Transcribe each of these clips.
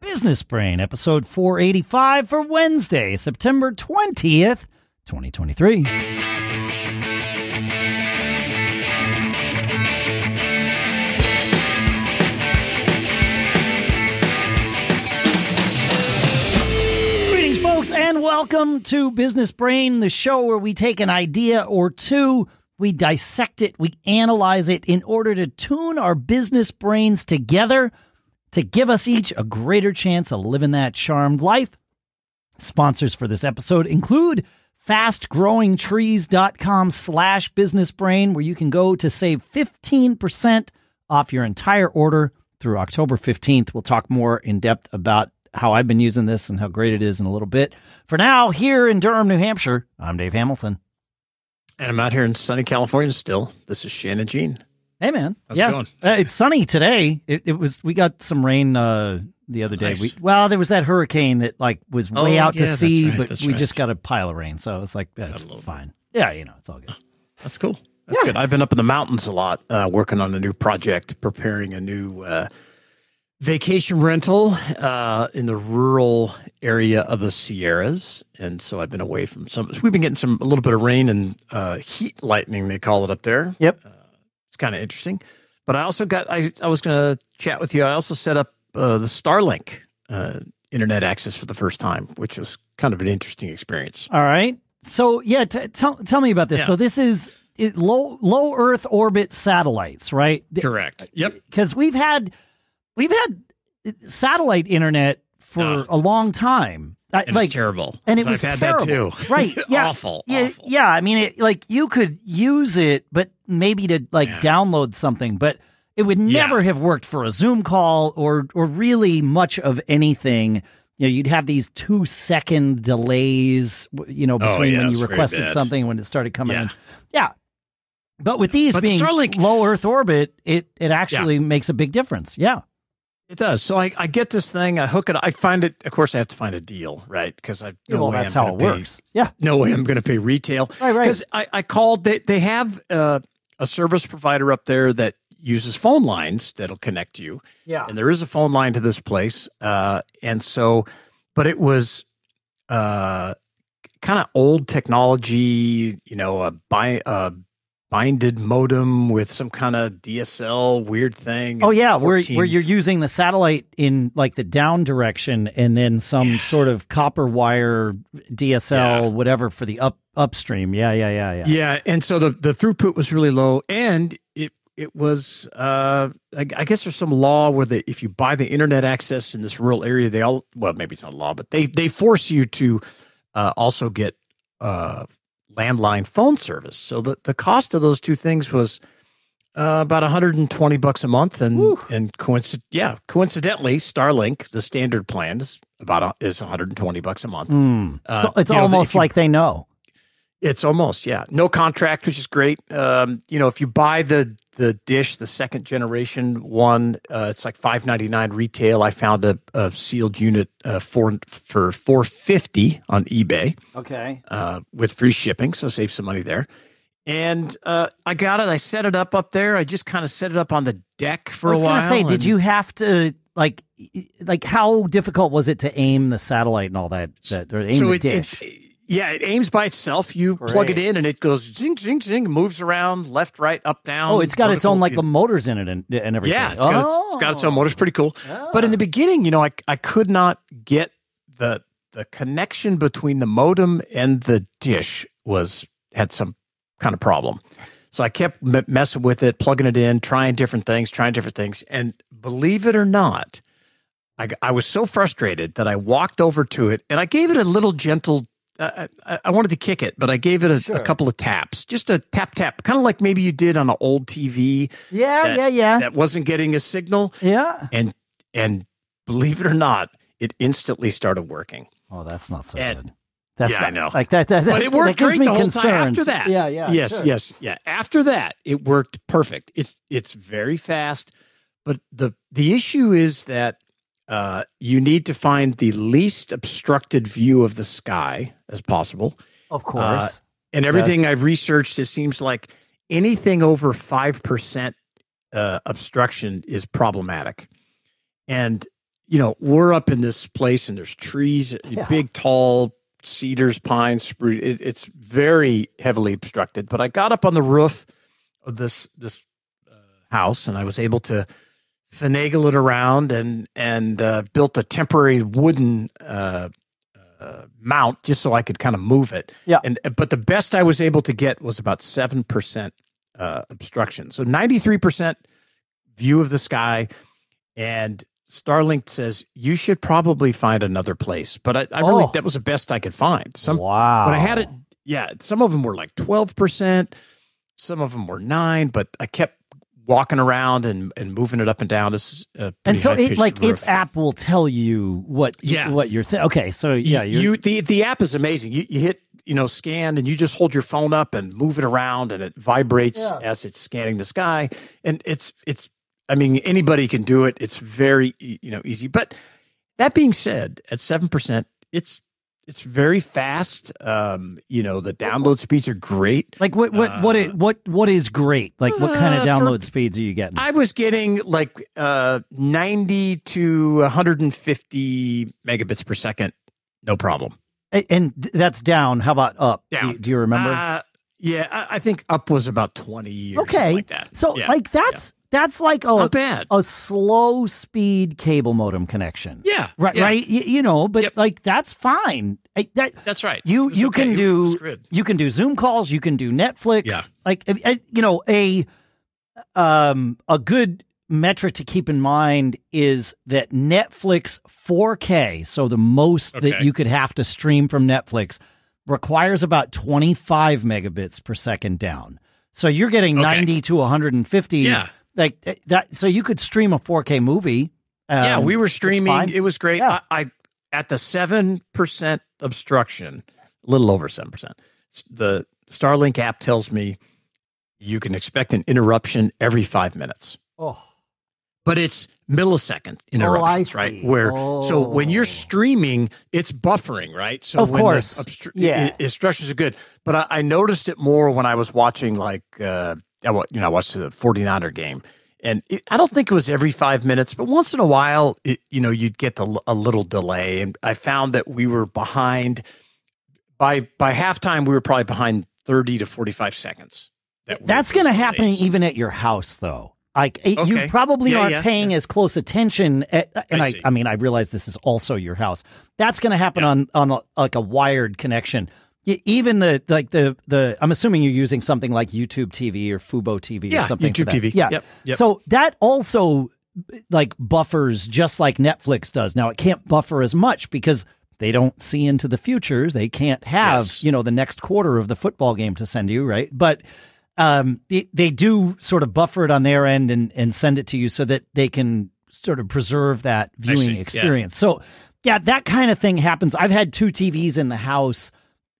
Business Brain, episode 485 for Wednesday, September 20th, 2023. Greetings, folks, and welcome to Business Brain, the show where we take an idea or two, we dissect it, we analyze it in order to tune our business brains together to give us each a greater chance of living that charmed life. Sponsors for this episode include fastgrowingtrees.com slash business brain, where you can go to save 15% off your entire order through October 15th. We'll talk more in depth about how I've been using this and how great it is in a little bit. For now, here in Durham, New Hampshire, I'm Dave Hamilton. And I'm out here in sunny California still. This is Shannon Jean. Hey man, How's it yeah, going? Uh, it's sunny today. It, it was. We got some rain uh, the other day. Nice. We, well, there was that hurricane that like was way Oh, out yeah, to sea, right, but we right. just got a pile of rain, so it's like that's bit. fine. Yeah, you know, it's all good. That's cool. That's good. I've been up in the mountains a lot, uh, working on a new project, preparing a new uh, vacation rental uh, in the rural area of the Sierras, and so I've been away from some. We've been getting some a little bit of rain and uh, heat lightning, they call it up there. Yep. Kind of interesting. But I also got. I I was going to chat with you. I also set up uh, the Starlink uh, internet access for the first time, which was kind of an interesting experience. All right. So yeah, t- tell tell me about this. Yeah. So this is it, low low Earth orbit satellites, right? Correct. Yep. Because we've had we've had satellite internet for Oh, a long time. I- It was like terrible. and it I've was had terrible. Right? Yeah. awful. Yeah, awful. yeah. I mean, it, like you could use it, but maybe to like Yeah. download something, but it would Yeah. never have worked for a Zoom call or or really much of anything. You know, you'd have these two second delays, you know, Oh, between yeah, when you requested something and when it started coming Yeah. in. Yeah. But with these But being Starlink- low Earth orbit, it it actually makes a big difference. Yeah. It does. So I, I get this thing. I hook it. I find it. Of course, I have to find a deal, right? Because I no well, way that's I'm how it pay- works. Yeah. No way I'm going to pay retail. Right, right. Because I, I called. They they have uh, a service provider up there that uses phone lines that'll connect you. Yeah. and there is a phone line to this place uh and so but it was uh kind of old technology you know a uh binded modem with some kind of DSL weird thing Oh yeah, where 14 where you're using the satellite in like the down direction, and then some sort of copper wire DSL, Yeah. whatever for the up upstream. Yeah, yeah, yeah, yeah. yeah and so the the throughput was really low and it it was uh I, I guess there's some law where the if you buy the internet access in this rural area they all well maybe it's not a law but they they force you to uh also get uh landline phone service so the the cost of those two things was uh, about 120 bucks a month and Whew. and coincident yeah coincidentally starlink the standard plan is about a, is 120 bucks a month Mm. Uh, so it's you know, almost you- like they know. It's almost yeah, no contract, which is great. Um, you know, if you buy the the dish, the second generation one, uh, it's like five ninety nine retail. I found a, a sealed unit uh, for for four fifty on eBay Okay. uh, with free shipping, so save some money there. And uh, I got it. I set it up up there. I just kind of set it up on the deck for I was a while. say, did you have to like like how difficult was it to aim the satellite and all that? That or aim so the it, dish? It, yeah, it aims by itself. You plug it in, and it goes zing, zing, zing, moves around left, right, up, down. oh, it's got its own like the motors in it and, and everything. Yeah, it's got, its, it's got its own motors. Pretty cool. Oh. But in the beginning, you know, I I could not get the the connection between the modem and the dish was had some kind of problem. So I kept m- messing with it, plugging it in, trying different things, trying different things, and believe it or not, I, I was so frustrated that I walked over to it and I gave it a little gentle. I, I wanted to kick it, but I gave it a, Sure. a couple of taps, just a tap tap, kind of like maybe you did on an old TV Yeah, that- yeah, yeah, that wasn't getting a signal yeah. and and believe it or not it instantly started working Oh, that's not so And- good. That's Yeah, not, I know. Like that. That, but it worked gives great the whole concerns. time after that Yeah, yeah. yes sure. yes yeah after that it worked perfect it's it's very fast but the the issue is that uh, you need to find the least obstructed view of the sky as possible Of course. and everything I've researched, it seems like anything over five percent uh, obstruction is problematic. And you know, we're up in this place and there's trees, Yeah. big, tall cedars, pines, spruce. It, it's very heavily obstructed. But I got up on the roof of this this uh, house and I was able to finagle it around and and uh, built a temporary wooden uh, uh, mount just so I could kind of move it. Yeah. And but the best I was able to get was about seven percent uh, obstruction. So ninety three percent view of the sky, and Starlink says you should probably find another place. But I, I really Oh. that was the best I could find. Some wow. but I had it. Yeah, some of them were like twelve percent, some of them were nine. But I kept walking around and and moving it up and down. This is a And so it like its app will tell you what Yeah. what you're th- okay. So yeah, you, the the app is amazing. You you hit you know scan and you just hold your phone up and move it around and it vibrates Yeah. as it's scanning the sky and it's it's I mean anybody can do it. It's very you know easy. But that being said, at seven percent, it's it's very fast. Um, you know the download speeds are great. like what what what it, what what is great? Like what kind of Uh, for- download speeds are you getting? I was getting like uh 90 to 150 megabits per second, no problem. And that's down. How about up? Do, you, do you remember? Uh, yeah, I, I think up was about 20 or okay, like that. so Yeah, like that's that's like a bad. a slow speed cable modem connection. yeah, Right, yeah, right. Y- you know, but Yep. like that's fine. I, that, That's right. You you okay. can do you can do Zoom calls. You can do Netflix. Yeah. Like you know a um a good metric to keep in mind is that Netflix 4K, so the most that you could have to stream from Netflix, requires about 25 megabits per second down. So you're getting Okay. 90 to 150. Yeah. Like uh, that. So you could stream a 4K movie. yeah, Um, we were streaming. It was great. Yeah. I, I at the seven percent obstruction, a little over seven percent. The Starlink app tells me you can expect an interruption every five minutes. Oh. But it's millisecond interruptions, right? see. Where so when Oh. you're streaming, it's buffering, right? So Of when course. obstru- Yeah. i- instructions are good, but I, I noticed it more when I was watching like uh, I you know I watched the 49er game. And it, I don't think it was every five minutes, but once in a while, it, you know, you'd get the, a little delay. And I found that we were behind by by halftime. We were probably behind thirty to forty five seconds. That That's going to happen even at your house, though. Like it- you probably Yeah, aren't yeah, paying as close attention. Eh, eh, At, and I I. I, mean, I realize this is also your house. That's going to happen Yeah. on on a, like a wired connection. Even the like the the I'm assuming you're using something like YouTube TV or Fubo TV Yeah, or something. YouTube that. TV. Yeah. Yep, yep. So that also like buffers just like Netflix does. Now it can't buffer as much because they don't see into the future. They can't have, Yes. you know, the next quarter of the football game to send you, right? But um, they, they do sort of buffer it on their end and, and send it to you so that they can sort of preserve that viewing see, yeah. experience. So, yeah, that kind of thing happens. I've had two TVs in the house,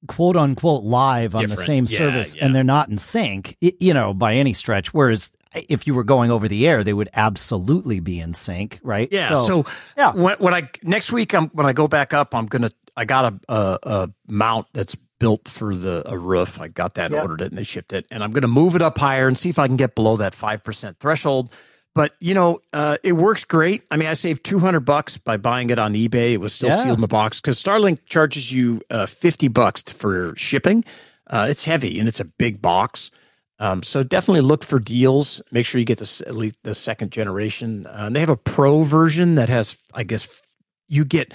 quote unquote, live on the same Yeah, service, yeah. and they're not in sync, you know, by any stretch. Whereas if you were going over the air, they would absolutely be in sync, right? Yeah. So, yeah. when, when I next week, I'm when I go back up, I'm gonna. I got a a, a mount that's built for the a roof. I got that, Yeah. ordered it, and they shipped it, and I'm gonna move it up higher and see if I can get below that five percent threshold. But you know, uh, it works great. I mean, I saved 200 bucks by buying it on eBay. It was still Yeah. sealed in the box because Starlink charges you uh, 50 bucks for shipping. Uh, it's heavy and it's a big box. Um, so definitely look for deals. Make sure you get this at least the second generation. Uh, and they have a pro version that has, I guess, you get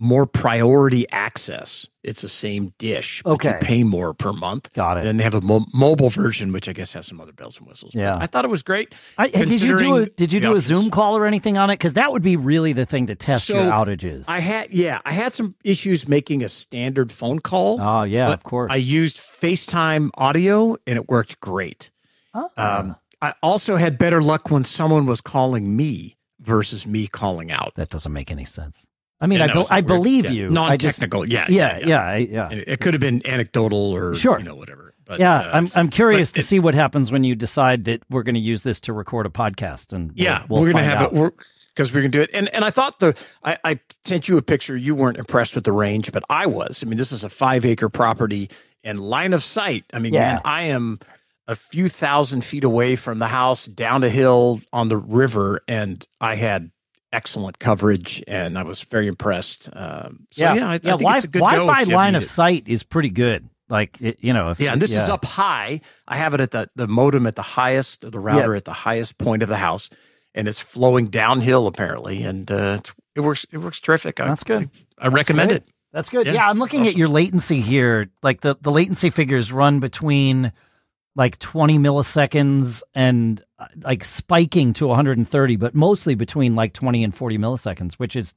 more priority access. It's the same dish, but you Okay. pay more per month. Got it. And then they have a mo- mobile version, which I guess has some other bells and whistles. But Yeah. I thought it was great. I, did you do a did you do a. Zoom call or anything on it? Because that would be really the thing to test So, your outages. I had, yeah, I had some issues making a standard phone call. oh yeah, of course. I used FaceTime audio and it worked great. Oh. Um, I also had better luck when someone was calling me versus me calling out. that doesn't make any sense. I mean, I, be- I believe Yeah. you. I just Non-technical. yeah, yeah, yeah, I- yeah. It could have been anecdotal or Sure. you know whatever. But yeah, uh, I'm I'm curious to it- see what happens when you decide that we're going to use this to record a podcast, and we'll- yeah, we'll we're gonna have out. it. Because we're gonna do it. And and I thought the I, I sent you a picture. You weren't impressed with the range, but I was. I mean, this is a five acre property and line of sight. I mean, Yeah. man, I am a few thousand feet away from the house, down a hill on the river, and I had excellent coverage, and I was very impressed. Um, so yeah, yeah, I, yeah. I wi- Wi-Fi line of sight is pretty good. Like it, you know, if, yeah, and this yeah. is up high. I have it at the the modem at the highest, the router at the highest point of the house, and it's flowing downhill apparently, and uh, it works. It works terrific. That's I, good. I, I recommend it. That's good. Yeah, Yeah, I'm looking awesome. at your latency here. Like the the latency figures run between like 20 milliseconds and uh, like spiking to 130, but mostly between like 20 and 40 milliseconds, which is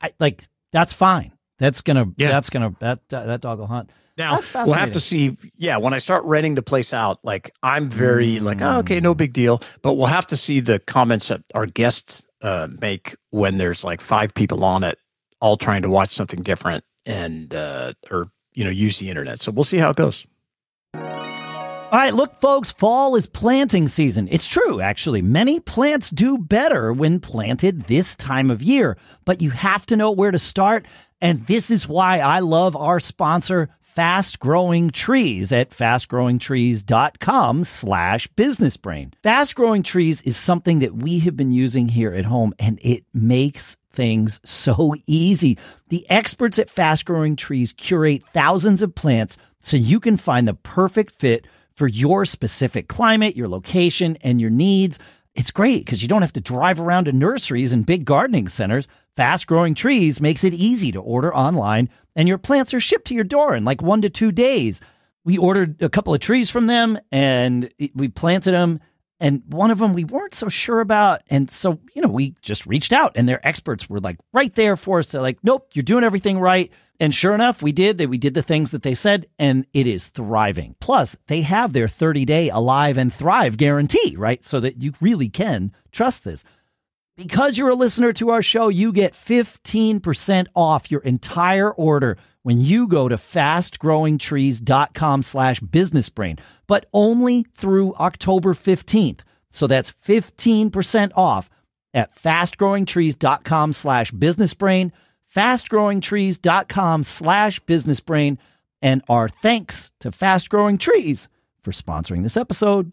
I, like that's fine. That's gonna Yeah. that's gonna that uh, that dog will hunt. Now we'll have to see. Yeah, when I start renting the place out, like I'm very like, oh, okay, no big deal. But we'll have to see the comments that our guests uh, make when there's like five people on it, all trying to watch something different and uh, or you know use the internet. So we'll see how it goes. All right, look, folks, fall is planting season. It's true, actually. Many plants do better when planted this time of year, but you have to know where to start. And this is why I love our sponsor, Fast Growing Trees at fastgrowingtrees.com slash businessbrain. Fast Growing Trees is something that we have been using here at home, and it makes things so easy. The experts at Fast Growing Trees curate thousands of plants so you can find the perfect fit for your specific climate, your location, and your needs. It's great because you don't have to drive around to nurseries and big gardening centers. Fast growing trees makes it easy to order online, and your plants are shipped to your door in like one to two days. We ordered a couple of trees from them and we planted them. And one of them we weren't so sure about. And so, you know, we just reached out and their experts were like right there for us. They're like, nope, you're doing everything right. And sure enough, we did. That we did the things that they said, and it is thriving. Plus, they have their 30 day alive and thrive guarantee, right? So that you really can trust this. Because you're a listener to our show, you get 15% off your entire order when you go to fastgrowingtrees.com slash businessbrain, but only through October 15th. So that's 15% off at fastgrowingtrees.com slash businessbrain, fastgrowingtrees.com slash businessbrain, and our thanks to Fast Growing Trees for sponsoring this episode.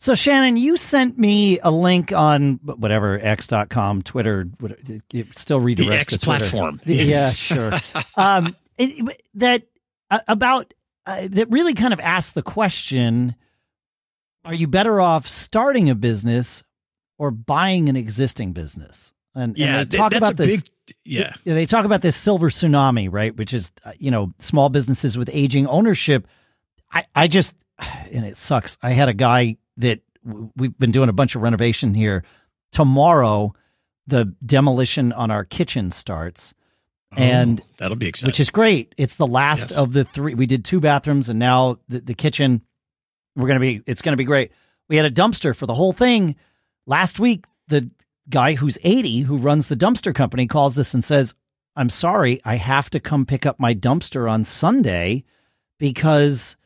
So Shannon, you sent me a link on whatever x.com, Twitter, what- it still redirects X to Twitter. platform. Yeah, sure. um, it, that uh, about uh, that really kind of asks the question: Are you better off starting a business or buying an existing business? And, and Yeah, they talk about this. big. Yeah, Yeah, they talk about this silver tsunami, right? Which is, uh, you know, small businesses with aging ownership. I, I just, and it sucks. I had a guy that we've been doing a bunch of renovation here. Tomorrow, the demolition on our kitchen starts, and Oh, that'll be exciting. which is great. It's the last Yes. of the three. We did two bathrooms, and now the, the kitchen. We're gonna be. It's gonna be great. We had a dumpster for the whole thing last week. The guy who's eighty, who runs the dumpster company, calls us and says, "I'm sorry, I have to come pick up my dumpster on Sunday because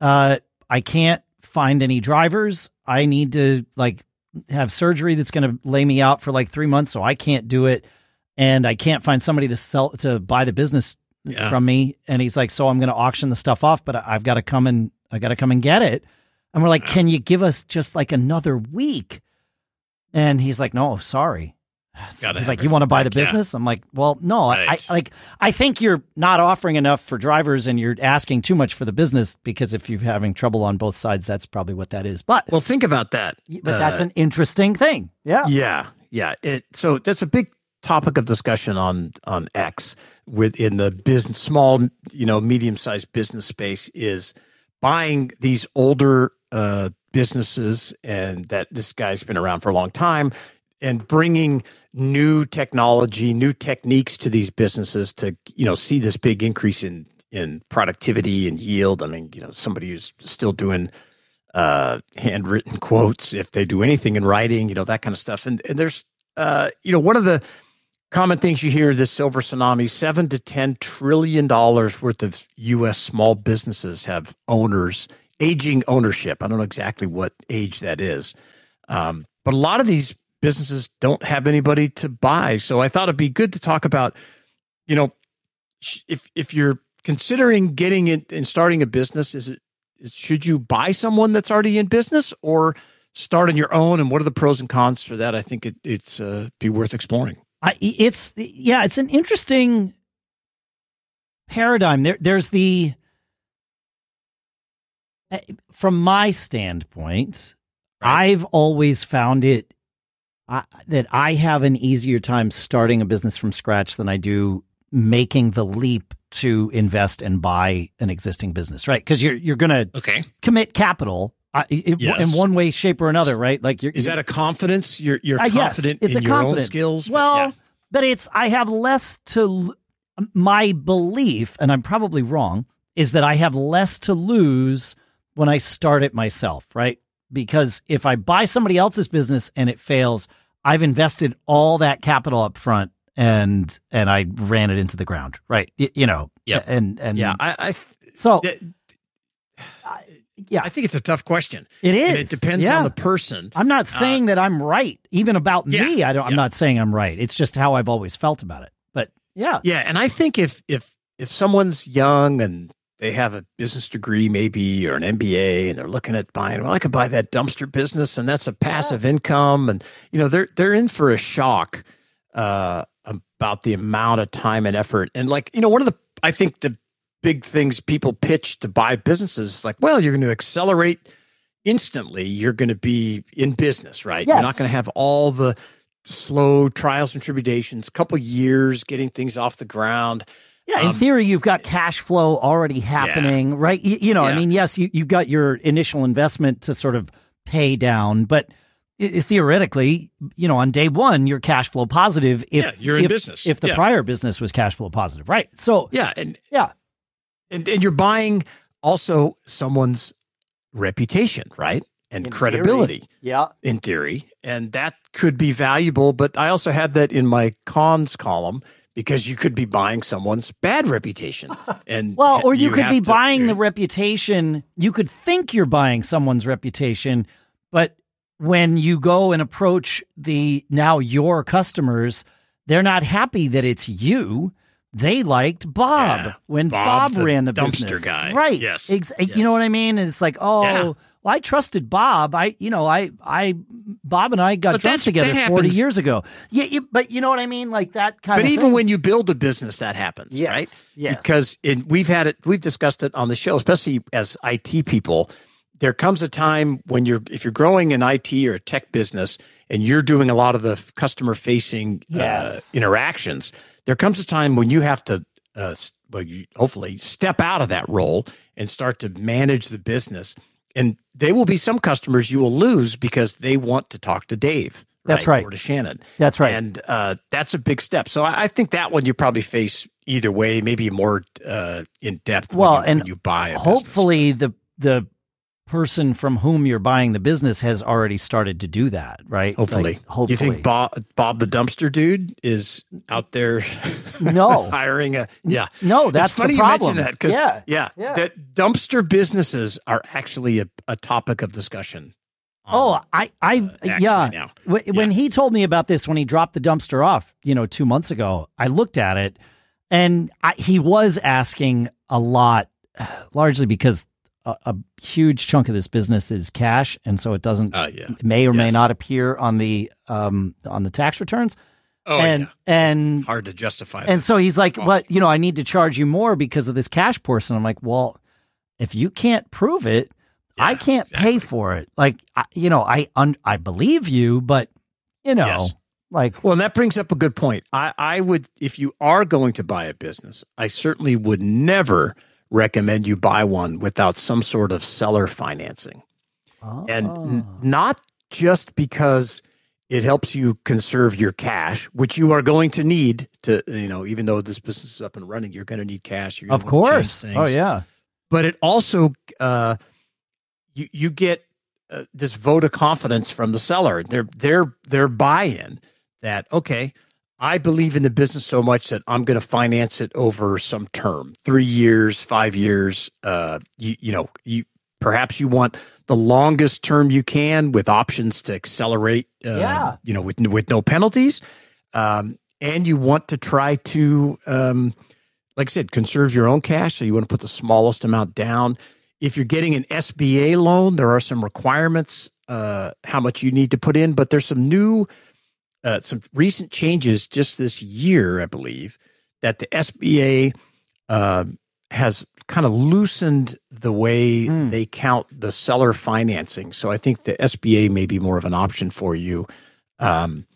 uh, I can't find any drivers. I need to like have surgery that's going to lay me out for like three months, so I can't do it." and I can't find somebody to sell to buy the business Yeah. from me. And he's like, so I'm going to auction the stuff off, but I've got to come and I got to come and get it. And we're like, can you give us just like another week? And he's like, no, sorry. He's like, you want to buy the back, yeah. business? I'm like, well, no, I, Right. I like, I think you're not offering enough for drivers and you're asking too much for the business because if you're having trouble on both sides, that's probably what that is. But, well, think about that. but that's Uh, an interesting thing. Yeah. Yeah, yeah. It so that's a big topic of discussion on on X within the business small, you know, medium sized business space is buying these older uh, businesses and that this guy's been around for a long time and bringing new technology, new techniques to these businesses to you know see this big increase in in productivity and yield. I mean, you know, somebody who's still doing uh, handwritten quotes, if they do anything in writing, you know, that kind of stuff. And, and there's, uh, you know, one of the common things you hear this silver tsunami, seven to ten trillion dollars worth of U.S. small businesses have owners, aging ownership. I don't know exactly what age that is, um, but a lot of these businesses don't have anybody to buy. So I thought it'd be good to talk about, you know, if if you're considering getting it and starting a business, is it should you buy someone that's already in business or start on your own, and what are the pros and cons for that? I think it, it's uh, be worth exploring. I, it's yeah, it's an interesting paradigm. There, there's the eh, from my standpoint, right. I've always found it I, that I have an easier time starting a business from scratch than I do making the leap to invest and buy an existing business, right? Because you're you're going to okay. commit capital uh, yes. in one way, shape, or another, right? Like, you're, is that a confidence? You're you're uh, confident yes, it's in a your confidence. own skills. Well, but, yeah. but it's I have less to my belief, and I'm probably wrong, is that I have less to lose when I start it myself, right? Because if I buy somebody else's business and it fails, I've invested all that capital up front and and I ran it into the ground, right? Y- you know, yeah, and and yeah, I, I so yeah, I think it's a tough question. It is. And it depends yeah. on the person. I'm not uh, saying uh, that I'm right, even about yeah, me. I don't. Yeah. I'm not saying I'm right. It's just how I've always felt about it. But yeah, yeah, and I think if if if someone's young and they have a business degree maybe or an MBA and they're looking at buying well I could buy that dumpster business and that's a passive yeah. income and you know they're they're in for a shock uh, about the amount of time and effort and like you know one of the I think the big things people pitch to buy businesses like well you're going to accelerate instantly you're going to be in business right yes. you're not going to have all the slow trials and tribulations couple years getting things off the ground yeah, in um, theory, you've got cash flow already happening, yeah. right? You, you know, yeah. I mean, yes, you, you've got your initial investment to sort of pay down, but theoretically, you know, on day one, you're cash flow positive. If yeah, you're in if, business, if the yeah. prior business was cash flow positive, right? So yeah, and yeah, and and you're buying also someone's reputation, right? And in credibility, theory. yeah, in theory, and that could be valuable. But I also have that in my cons column because you could be buying someone's bad reputation and well or you, you could be to, buying the reputation you could think you're buying someone's reputation but when you go and approach the now your customers they're not happy that it's you they liked Bob yeah, when Bob, Bob the ran the dumpster business. guy. Right. Yes. Ex- yes. You know what I mean? And it's like, oh, yeah. Well, I trusted Bob. I, you know, I, I, Bob and I got drunk together 40 happens. years ago. Yeah, you, but you know what I mean? Like that kind but of even thing. when you build a business, that happens, yes. right? Yes. Because in, we've had it, we've discussed it on the show, especially as IT people. There comes a time when you're, if you're growing an IT or a tech business and you're doing a lot of the customer facing yes. uh, interactions, there comes a time when you have to uh, well, you hopefully step out of that role and start to manage the business. And there will be some customers you will lose because they want to talk to Dave. That's right. Or to Shannon. That's right. And uh, that's a big step. So I, I, think that one you probably face either way, maybe more uh, in depth. Well, when you, and when you buy hopefully business. the the person from whom you're buying the business has already started to do that, right? Hopefully. Like, hopefully. You think Bob, Bob the dumpster dude is out there no hiring a yeah. No, that's it's funny the problem. you mention that yeah. yeah. Yeah. That dumpster businesses are actually a, a topic of discussion. Oh, I, I, uh, yeah. Now. When yeah. he told me about this, when he dropped the dumpster off, you know, two months ago, I looked at it, and I, he was asking a lot, largely because a, a, huge chunk of this business is cash, and so it doesn't uh, yeah. may or yes. may not appear on the um on the tax returns. Oh, and yeah. and hard to justify. And so he's like, "What? You know, I need to charge you more because of this cash portion." I'm like, "Well, if you can't prove it, yeah, I can't exactly. pay for it. Like, I, you know, I un, I believe you, but you know, yes. like, well, and that brings up a good point. I I would, if you are going to buy a business, I certainly would never recommend you buy one without some sort of seller financing. oh. And n- not just because it helps you conserve your cash, which you are going to need to, you know, even though this business is up and running, you're going to need cash. You're of course. Oh yeah. But it also, uh, you you get uh, this vote of confidence from the seller. Their their their buy-in that okay, I believe in the business so much that I'm going to finance it over some term, three years, five years. Uh, you you know you perhaps you want the longest term you can with options to accelerate. Uh, Yeah. You know with with no penalties, um, and you want to try to, um, like I said, conserve your own cash. So you want to put the smallest amount down. if you're getting an SBA loan, there are some requirements uh, how much you need to put in, but there's some new, uh, some recent changes just this year, I believe, that the SBA uh, has kind of loosened the way mm. they count the seller financing. So I think the SBA may be more of an option for you. Um,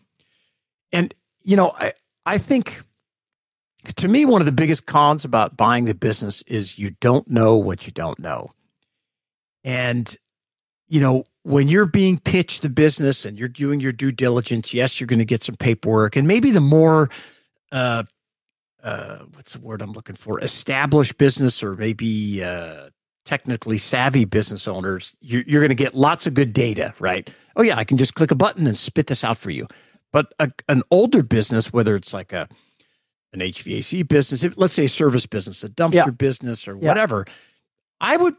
and you know, I I think to me one of the biggest cons about buying the business is you don't know what you don't know. And you know, when you're being pitched the business and you're doing your due diligence, yes, you're going to get some paperwork, and maybe the more uh, uh, what's the word I'm looking for? Established business or maybe uh, technically savvy business owners, you're, you're going to get lots of good data, right? Oh yeah, I can just click a button and spit this out for you. But a, an older business, whether it's like a an HVAC business, if, let's say a service business, a dumpster yeah. business, or yeah. whatever, I would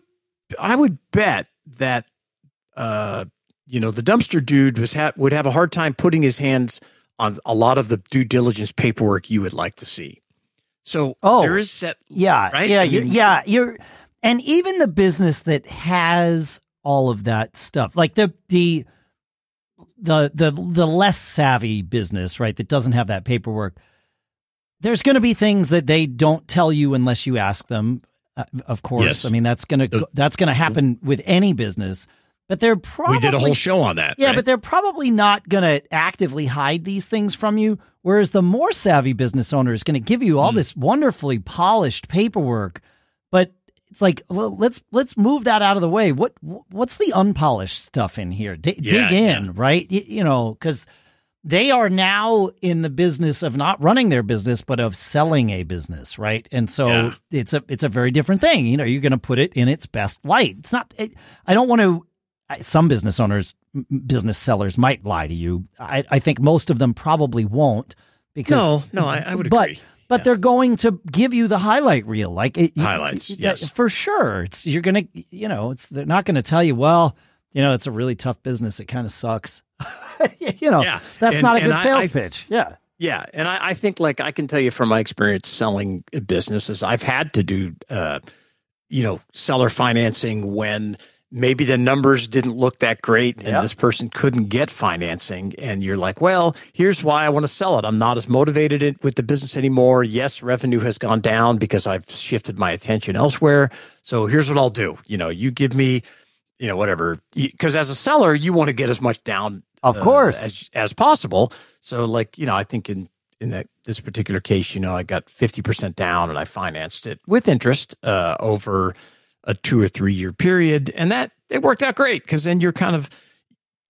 I would bet that uh, you know the dumpster dude was ha- would have a hard time putting his hands on a lot of the due diligence paperwork you would like to see. So oh, there is set. Yeah, right? yeah, you're, yeah. You're, and even the business that has all of that stuff, like the the the the the less savvy business, right, that doesn't have that paperwork. There's going to be things that they don't tell you unless you ask them. Uh, of course, yes. I mean that's going to that's going to happen with any business. But they're probably we did a whole show on that. Yeah, right? but they're probably not going to actively hide these things from you. Whereas the more savvy business owner is going to give you all mm. this wonderfully polished paperwork, but it's like let's let's move that out of the way. What what's the unpolished stuff in here? D- yeah, dig in, yeah. right? You, you know, because they are now in the business of not running their business, but of selling a business, right? And so yeah. it's a it's a very different thing. You know, you're going to put it in its best light. It's not. It, I don't want to some business owners, business sellers might lie to you. I, I think most of them probably won't. Because no, no, I, I would but, agree. But yeah. they're going to give you the highlight reel, like it, highlights, yes, for sure. It's you're gonna, you know, it's they're not going to tell you. Well, you know, it's a really tough business. It kind of sucks. you know, yeah. that's and, not a good I, sales I, pitch. Yeah. Yeah, and I, I, think like I can tell you from my experience selling businesses, I've had to do, uh, you know, seller financing when maybe the numbers didn't look that great and yep. this person couldn't get financing. And you're like well here's why i want to sell it. I'm not as motivated with the business anymore. Yes revenue has gone down because i've shifted my attention elsewhere. So here's what i'll do. You know you give me you know whatever. Because as a seller you want to get as much down of uh, course. as, as possible. So like you know i think in in that this particular case you know i got 50% down and i financed it with interest uh, over a two or three year period. And that it worked out great because then you're kind of,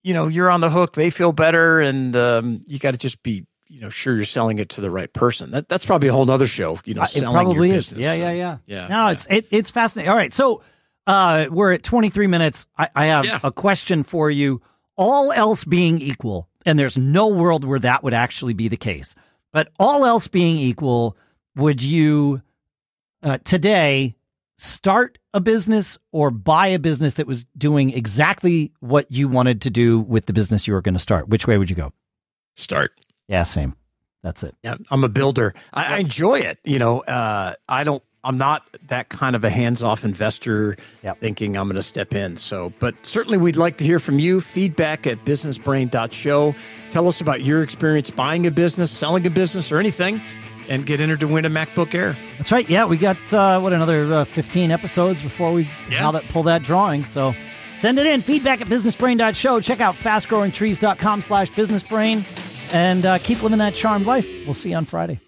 you know, you're on the hook. They feel better, and um, you got to just be, you know, sure you're selling it to the right person. That that's probably a whole other show. You know, it probably is. Business, yeah, so, yeah, yeah, yeah. No, yeah. it's it, it's fascinating. All right, so uh, we're at 23 minutes. I, I have yeah. a question for you. All else being equal, and there's no world where that would actually be the case. But all else being equal, would you uh, today start a business or buy a business that was doing exactly what you wanted to do with the business you were going to start? Which way would you go? Start. Yeah, same. That's it. Yeah, I'm a builder. I, I enjoy it. You know, uh, I don't. I'm not that kind of a hands-off investor yep. thinking I'm going to step in. So, but certainly we'd like to hear from you. Feedback at businessbrain.show. Tell us about your experience buying a business, selling a business, or anything and get entered to win a MacBook Air. That's right. Yeah, we got uh, what another uh, 15 episodes before we yeah. that pull that drawing. So send it in. Feedback at businessbrain.show. Check out fastgrowingtrees.com slash businessbrain and uh, keep living that charmed life. We'll see you on Friday.